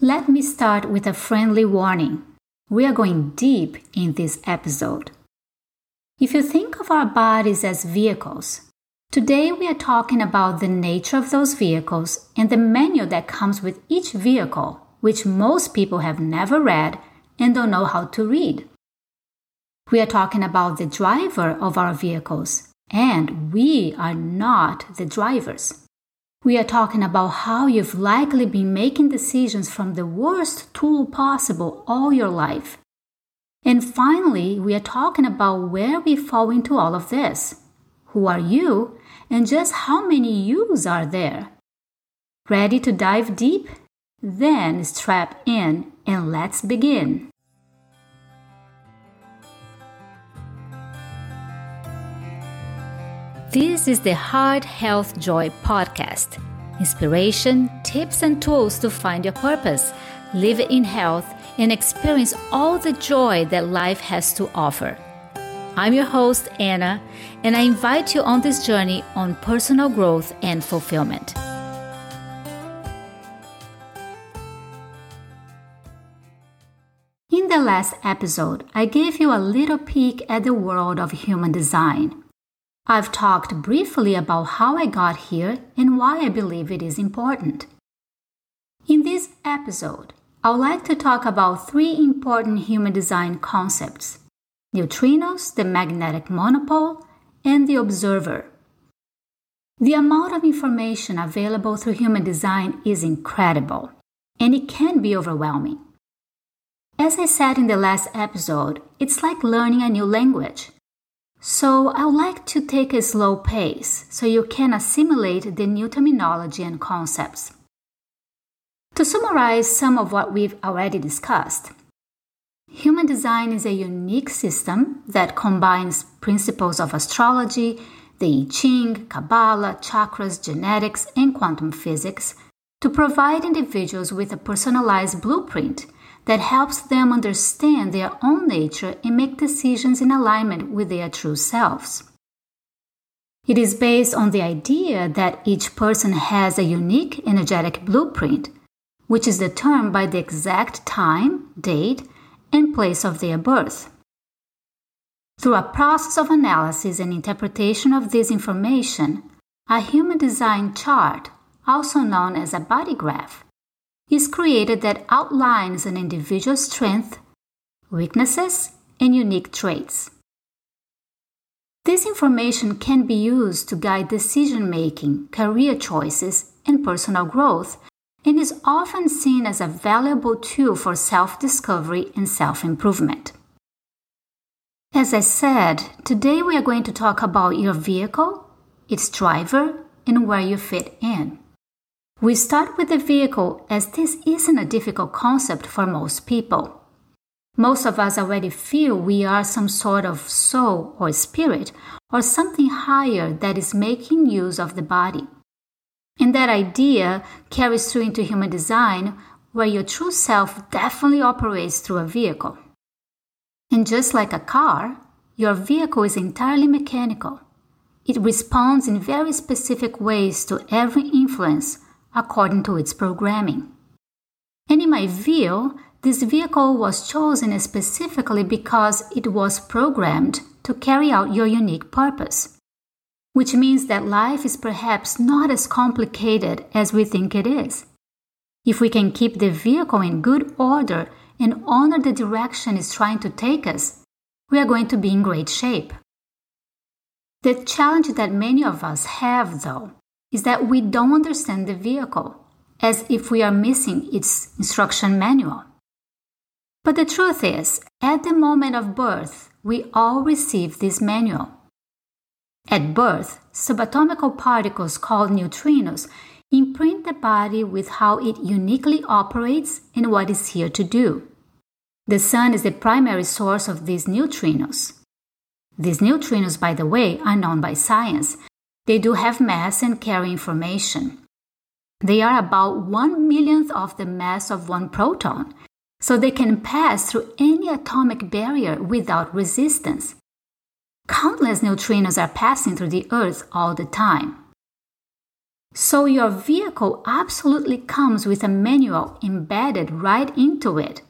Let me start with a friendly warning. We are going deep in this episode. If you think of our bodies as vehicles, today we are talking about the nature of those vehicles and the manual that comes with each vehicle, which most people have never read and don't know how to read. We are talking about the driver of our vehicles, and we are not the drivers. We are talking about how you've likely been making decisions from the worst tool possible all your life. And finally, we are talking about where we fall into all of this. Who are you, and just how many yous are there? Ready to dive deep? Then strap in and let's begin. This is the Heart Health Joy podcast. Inspiration, tips, and tools to find your purpose, live in health, and experience all the joy that life has to offer. I'm your host, Anna, and I invite you on this journey on personal growth and fulfillment. In the last episode, I gave you a little peek at the world of human design. I've talked briefly about how I got here and why I believe it is important. In this episode, I would like to talk about three important human design concepts neutrinos, the magnetic monopole, and the observer. The amount of information available through human design is incredible, and it can be overwhelming. As I said in the last episode, it's like learning a new language. So I would like to take a slow pace so you can assimilate the new terminology and concepts. To summarize some of what we've already discussed, human design is a unique system that combines principles of astrology, the I Ching, Kabbalah, chakras, genetics, and quantum physics to provide individuals with a personalized blueprint that helps them understand their own nature and make decisions in alignment with their true selves. It is based on the idea that each person has a unique energetic blueprint, which is determined by the exact time, date, and place of their birth. Through a process of analysis and interpretation of this information, a human design chart, also known as a body graph, is created that outlines an individual's strength, weaknesses, and unique traits. This information can be used to guide decision making, career choices, and personal growth, and is often seen as a valuable tool for self discovery and self improvement. As I said, today we are going to talk about your vehicle, its driver, and where you fit in. We start with the vehicle as this isn't a difficult concept for most people. Most of us already feel we are some sort of soul or spirit or something higher that is making use of the body. And that idea carries through into human design, where your true self definitely operates through a vehicle. And just like a car, your vehicle is entirely mechanical. It responds in very specific ways to every influence according to its programming. And in my view, this vehicle was chosen specifically because it was programmed to carry out your unique purpose, which means that life is perhaps not as complicated as we think it is. If we can keep the vehicle in good order and honor the direction it's trying to take us, we are going to be in great shape. The challenge that many of us have, though, is that we don't understand the vehicle, as if we are missing its instruction manual. But the truth is, at the moment of birth, we all receive this manual. At birth, subatomic particles called neutrinos imprint the body with how it uniquely operates and what it's here to do. The sun is the primary source of these neutrinos. These neutrinos, by the way, are known by science they do have mass and carry information. They are about one millionth of the mass of one proton, so they can pass through any atomic barrier without resistance. Countless neutrinos are passing through the Earth all the time. So your vehicle absolutely comes with a manual embedded right into it.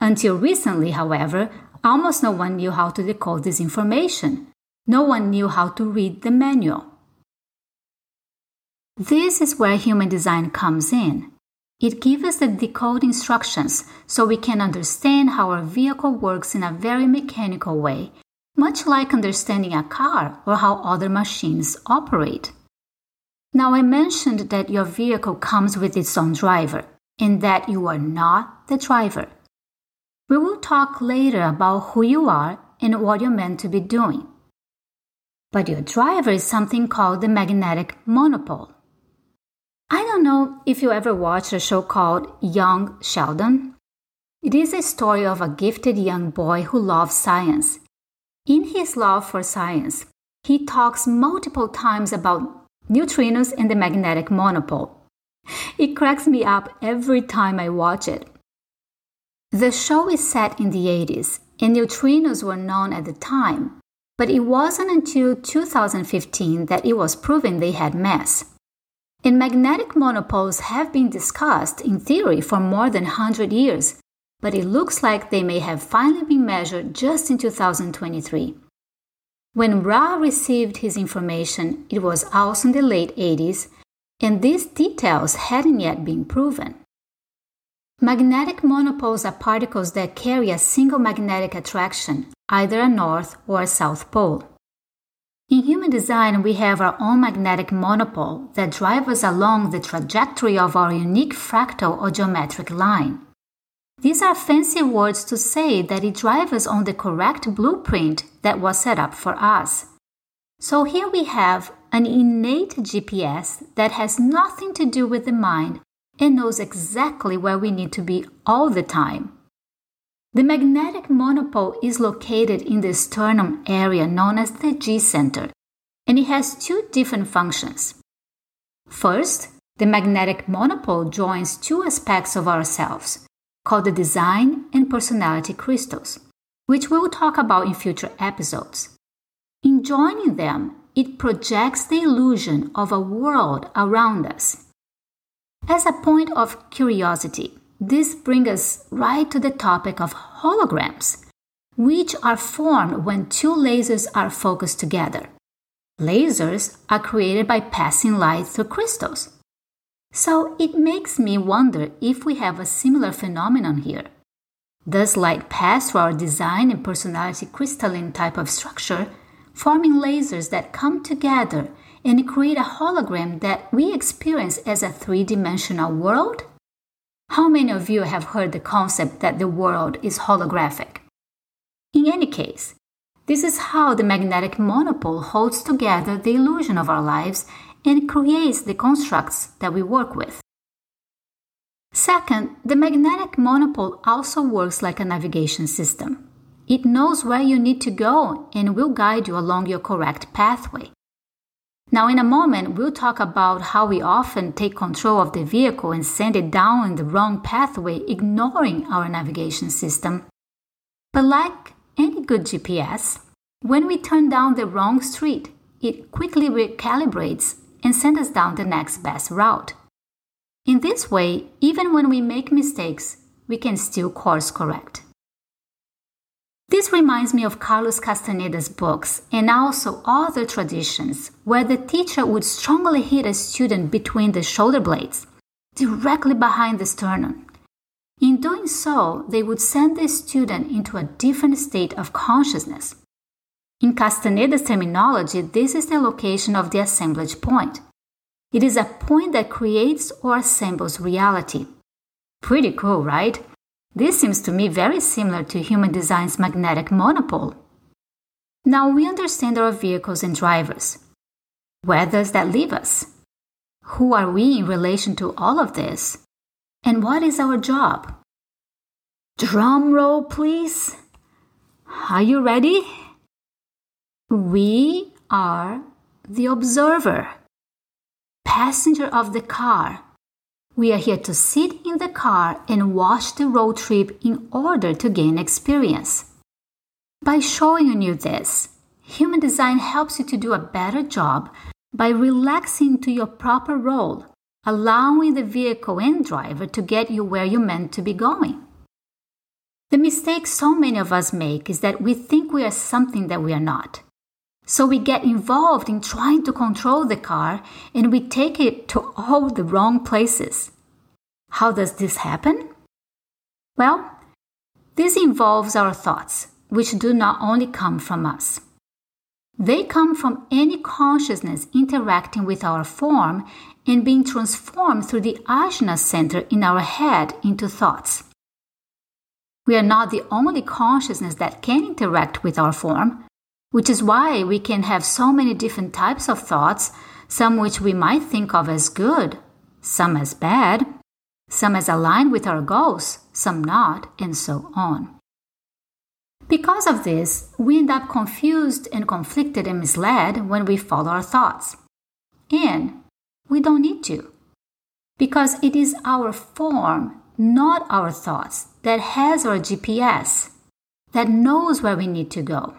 Until recently, however, almost no one knew how to decode this information. No one knew how to read the manual. This is where human design comes in. It gives us the decode instructions so we can understand how our vehicle works in a very mechanical way, much like understanding a car or how other machines operate. Now, I mentioned that your vehicle comes with its own driver and that you are not the driver. We will talk later about who you are and what you're meant to be doing. But your driver is something called the magnetic monopole. I don't know if you ever watched a show called Young Sheldon. It is a story of a gifted young boy who loves science. In his love for science, he talks multiple times about neutrinos and the magnetic monopole. It cracks me up every time I watch it. The show is set in the 80s, and neutrinos were known at the time, but it wasn't until 2015 that it was proven they had mass. And magnetic monopoles have been discussed in theory for more than 100 years, but it looks like they may have finally been measured just in 2023. When Ra received his information, it was also in the late 80s, and these details hadn't yet been proven. Magnetic monopoles are particles that carry a single magnetic attraction, either a north or a south pole. In human design, we have our own magnetic monopole that drives us along the trajectory of our unique fractal or geometric line. These are fancy words to say that it drives us on the correct blueprint that was set up for us. So here we have an innate GPS that has nothing to do with the mind and knows exactly where we need to be all the time. The magnetic monopole is located in the sternum area known as the G center, and it has two different functions. First, the magnetic monopole joins two aspects of ourselves called the design and personality crystals, which we will talk about in future episodes. In joining them, it projects the illusion of a world around us. As a point of curiosity, this brings us right to the topic of holograms, which are formed when two lasers are focused together. Lasers are created by passing light through crystals. So it makes me wonder if we have a similar phenomenon here. Does light pass through our design and personality crystalline type of structure, forming lasers that come together and create a hologram that we experience as a three dimensional world? How many of you have heard the concept that the world is holographic? In any case, this is how the magnetic monopole holds together the illusion of our lives and creates the constructs that we work with. Second, the magnetic monopole also works like a navigation system. It knows where you need to go and will guide you along your correct pathway. Now, in a moment, we'll talk about how we often take control of the vehicle and send it down the wrong pathway, ignoring our navigation system. But, like any good GPS, when we turn down the wrong street, it quickly recalibrates and sends us down the next best route. In this way, even when we make mistakes, we can still course correct. This reminds me of Carlos Castaneda's books and also other traditions where the teacher would strongly hit a student between the shoulder blades, directly behind the sternum. In doing so, they would send the student into a different state of consciousness, in Castaneda's terminology, this is the location of the assemblage point. It is a point that creates or assembles reality. Pretty cool, right? This seems to me very similar to human design's magnetic monopole. Now we understand our vehicles and drivers. Where does that leave us? Who are we in relation to all of this? And what is our job? Drum roll, please. Are you ready? We are the observer, passenger of the car. We are here to sit in the car and watch the road trip in order to gain experience. By showing you this, human design helps you to do a better job by relaxing to your proper role, allowing the vehicle and driver to get you where you're meant to be going. The mistake so many of us make is that we think we are something that we are not. So we get involved in trying to control the car and we take it to all the wrong places. How does this happen? Well, this involves our thoughts, which do not only come from us. They come from any consciousness interacting with our form and being transformed through the ajna center in our head into thoughts. We are not the only consciousness that can interact with our form, which is why we can have so many different types of thoughts, some which we might think of as good, some as bad, some as aligned with our goals, some not, and so on. Because of this, we end up confused and conflicted and misled when we follow our thoughts. And we don't need to. Because it is our form, not our thoughts, that has our GPS, that knows where we need to go.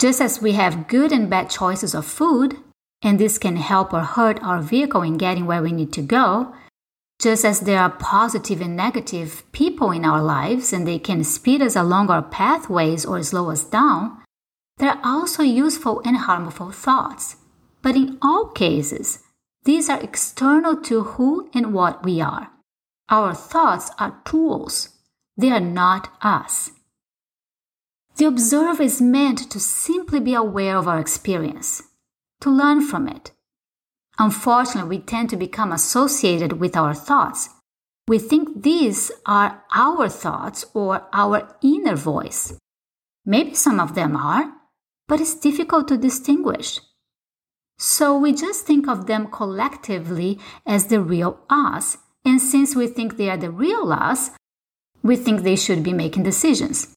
Just as we have good and bad choices of food, and this can help or hurt our vehicle in getting where we need to go, just as there are positive and negative people in our lives and they can speed us along our pathways or slow us down, there are also useful and harmful thoughts. But in all cases, these are external to who and what we are. Our thoughts are tools, they are not us. The observer is meant to simply be aware of our experience, to learn from it, Unfortunately, we tend to become associated with our thoughts. We think these are our thoughts or our inner voice. Maybe some of them are, but it's difficult to distinguish. So we just think of them collectively as the real us, and since we think they are the real us, we think they should be making decisions.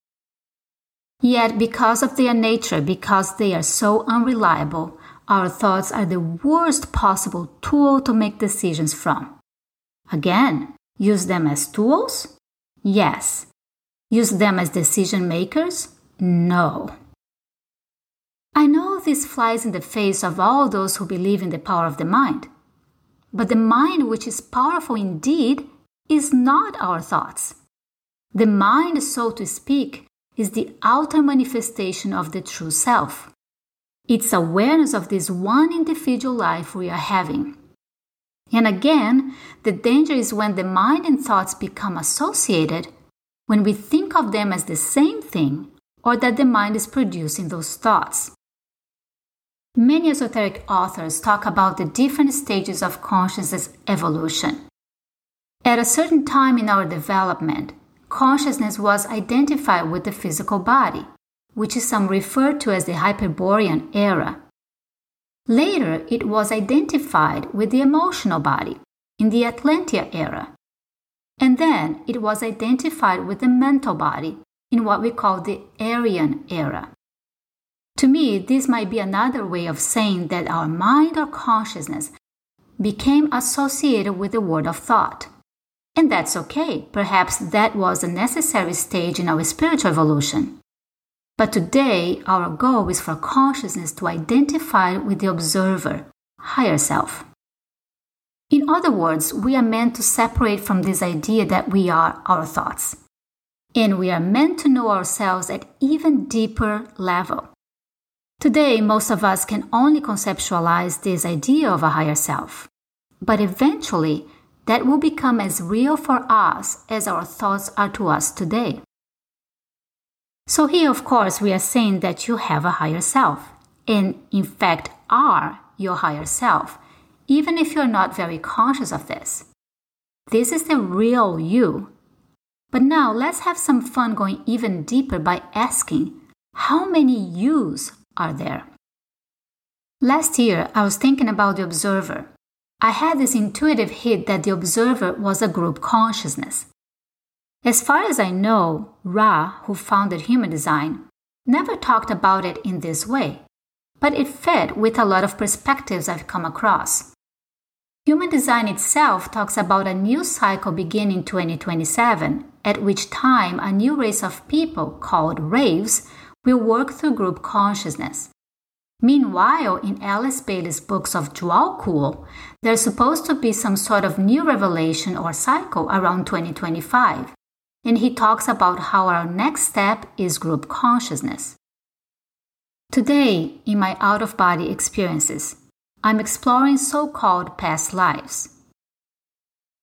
Yet, because of their nature, because they are so unreliable, our thoughts are the worst possible tool to make decisions from. Again, use them as tools? Yes. Use them as decision makers? No. I know this flies in the face of all those who believe in the power of the mind. But the mind, which is powerful indeed, is not our thoughts. The mind, so to speak, is the outer manifestation of the true self. It's awareness of this one individual life we are having. And again, the danger is when the mind and thoughts become associated, when we think of them as the same thing, or that the mind is producing those thoughts. Many esoteric authors talk about the different stages of consciousness evolution. At a certain time in our development, consciousness was identified with the physical body which is some refer to as the Hyperborean era. Later, it was identified with the emotional body in the Atlantean era. And then it was identified with the mental body in what we call the Aryan era. To me, this might be another way of saying that our mind or consciousness became associated with the world of thought. And that's okay. Perhaps that was a necessary stage in our spiritual evolution. But today, our goal is for consciousness to identify with the observer, higher self. In other words, we are meant to separate from this idea that we are our thoughts. And we are meant to know ourselves at even deeper level. Today, most of us can only conceptualize this idea of a higher self. But eventually, that will become as real for us as our thoughts are to us today. So, here, of course, we are saying that you have a higher self, and in fact, are your higher self, even if you're not very conscious of this. This is the real you. But now let's have some fun going even deeper by asking how many yous are there? Last year, I was thinking about the observer. I had this intuitive hit that the observer was a group consciousness. As far as I know, Ra, who founded Human Design, never talked about it in this way, but it fit with a lot of perspectives I've come across. Human Design itself talks about a new cycle beginning 2027, at which time a new race of people called Raves will work through group consciousness. Meanwhile, in Alice Bailey's books of Djwhal Khul, there's supposed to be some sort of new revelation or cycle around 2025. And he talks about how our next step is group consciousness. Today, in my out of body experiences, I'm exploring so called past lives.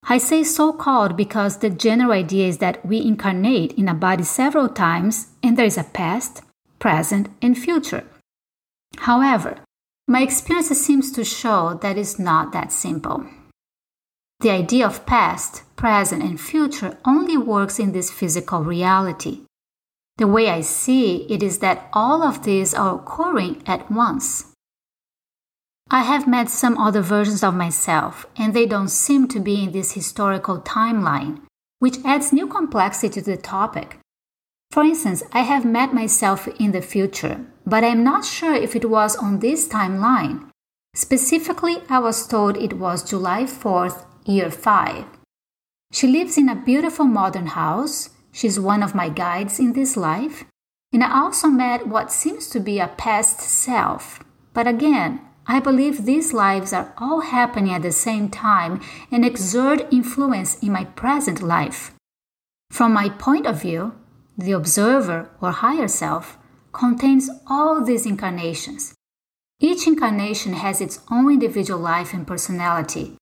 I say so called because the general idea is that we incarnate in a body several times and there is a past, present, and future. However, my experience seems to show that it's not that simple. The idea of past, present, and future only works in this physical reality. The way I see it is that all of these are occurring at once. I have met some other versions of myself, and they don't seem to be in this historical timeline, which adds new complexity to the topic. For instance, I have met myself in the future, but I am not sure if it was on this timeline. Specifically, I was told it was July 4th, year 5. She lives in a beautiful modern house. She's one of my guides in this life. And I also met what seems to be a past self. But again, I believe these lives are all happening at the same time and exert influence in my present life. From my point of view, the observer or higher self contains all these incarnations. Each incarnation has its own individual life and personality.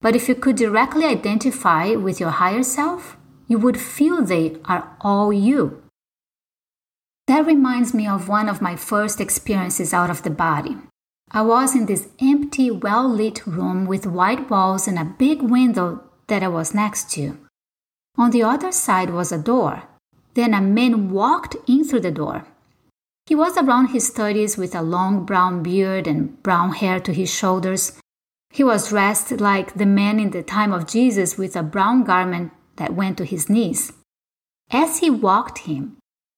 But if you could directly identify with your higher self, you would feel they are all you. That reminds me of one of my first experiences out of the body. I was in this empty, well lit room with white walls and a big window that I was next to. On the other side was a door. Then a man walked in through the door. He was around his 30s with a long brown beard and brown hair to his shoulders. He was dressed like the man in the time of Jesus with a brown garment that went to his knees. As he walked him,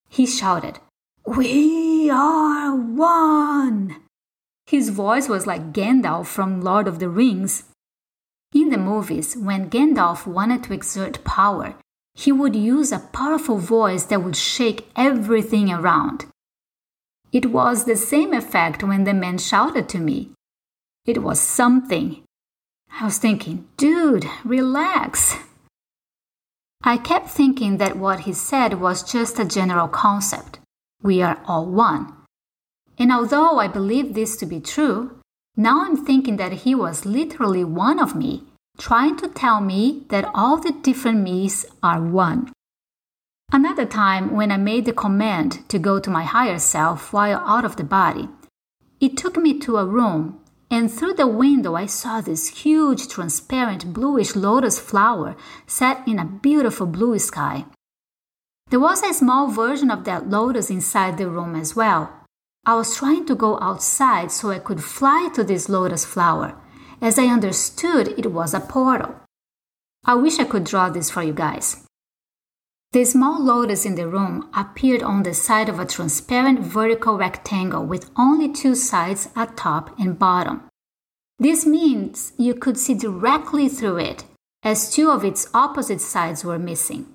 he shouted, We are one! His voice was like Gandalf from Lord of the Rings. In the movies, when Gandalf wanted to exert power, he would use a powerful voice that would shake everything around. It was the same effect when the man shouted to me. It was something. I was thinking, dude, relax. I kept thinking that what he said was just a general concept. We are all one. And although I believe this to be true, now I'm thinking that he was literally one of me, trying to tell me that all the different me's are one. Another time, when I made the command to go to my higher self while out of the body, it took me to a room, and through the window I saw this huge, transparent, bluish lotus flower set in a beautiful blue sky. There was a small version of that lotus inside the room as well, I was trying to go outside so I could fly to this lotus flower, as I understood it was a portal. I wish I could draw this for you guys. The small lotus in the room appeared on the side of a transparent vertical rectangle with only two sides at top and bottom. This means you could see directly through it, as two of its opposite sides were missing.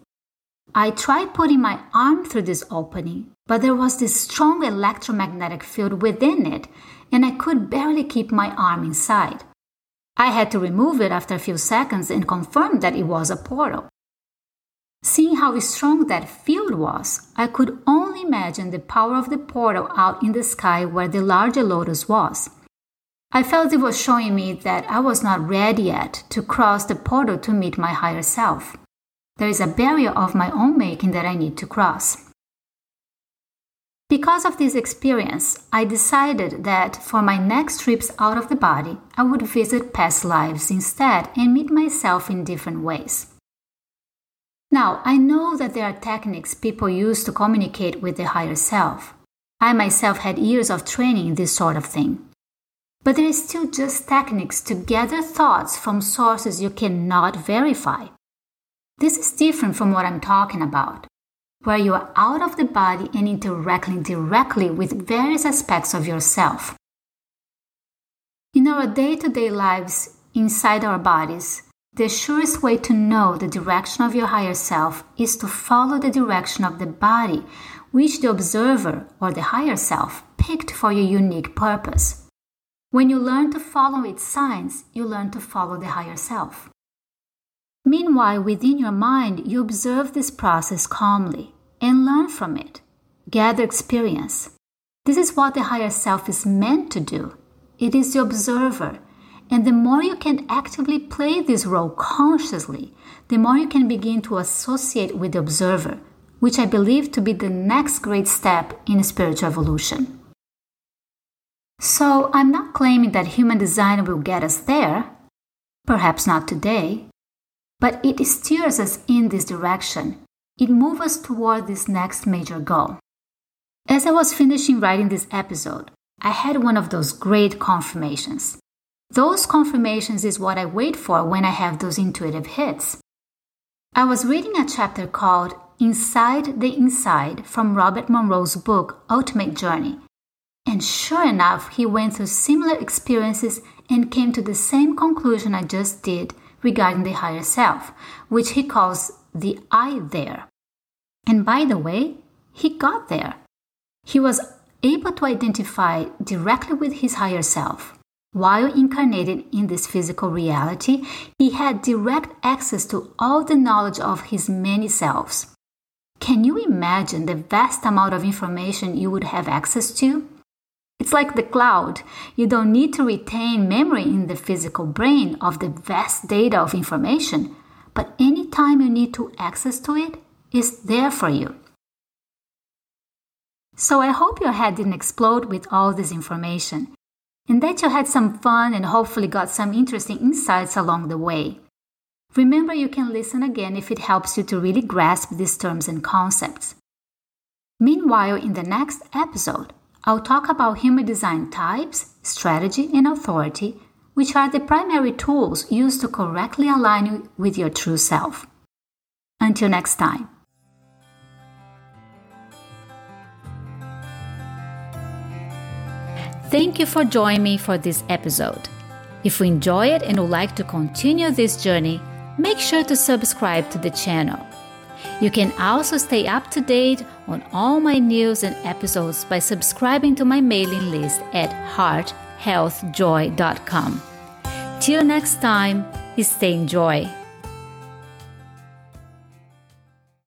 I tried putting my arm through this opening, but there was this strong electromagnetic field within it, and I could barely keep my arm inside. I had to remove it after a few seconds and confirm that it was a portal. Seeing how strong that field was, I could only imagine the power of the portal out in the sky where the larger lotus was. I felt it was showing me that I was not ready yet to cross the portal to meet my higher self. There is a barrier of my own making that I need to cross. Because of this experience, I decided that for my next trips out of the body, I would visit past lives instead and meet myself in different ways. Now, I know that there are techniques people use to communicate with the higher self. I myself had years of training in this sort of thing. But there is still just techniques to gather thoughts from sources you cannot verify. This is different from what I'm talking about, where you are out of the body and interacting directly with various aspects of yourself. In our day to day lives inside our bodies, the surest way to know the direction of your higher self is to follow the direction of the body, which the observer or the higher self picked for your unique purpose. When you learn to follow its signs, you learn to follow the higher self. Meanwhile, within your mind, you observe this process calmly and learn from it. Gather experience. This is what the higher self is meant to do. It is the observer. And the more you can actively play this role consciously, the more you can begin to associate with the observer, which I believe to be the next great step in spiritual evolution. So, I'm not claiming that human design will get us there, perhaps not today, but it steers us in this direction. It moves us toward this next major goal. As I was finishing writing this episode, I had one of those great confirmations. Those confirmations is what I wait for when I have those intuitive hits. I was reading a chapter called Inside the Inside from Robert Monroe's book Ultimate Journey. And sure enough, he went through similar experiences and came to the same conclusion I just did regarding the higher self, which he calls the I there. And by the way, he got there. He was able to identify directly with his higher self. While incarnated in this physical reality, he had direct access to all the knowledge of his many selves. Can you imagine the vast amount of information you would have access to? It's like the cloud. You don't need to retain memory in the physical brain of the vast data of information, but anytime you need to access to it, it's there for you. So I hope your head didn't explode with all this information, and that you had some fun and hopefully got some interesting insights along the way. Remember, you can listen again if it helps you to really grasp these terms and concepts. Meanwhile, in the next episode, I'll talk about human design types, strategy, and authority, which are the primary tools used to correctly align you with your true self. Until next time. Thank you for joining me for this episode. If you enjoy it and would like to continue this journey, make sure to subscribe to the channel. You can also stay up to date on all my news and episodes by subscribing to my mailing list at hearthealthjoy.com. Till next time, stay in joy.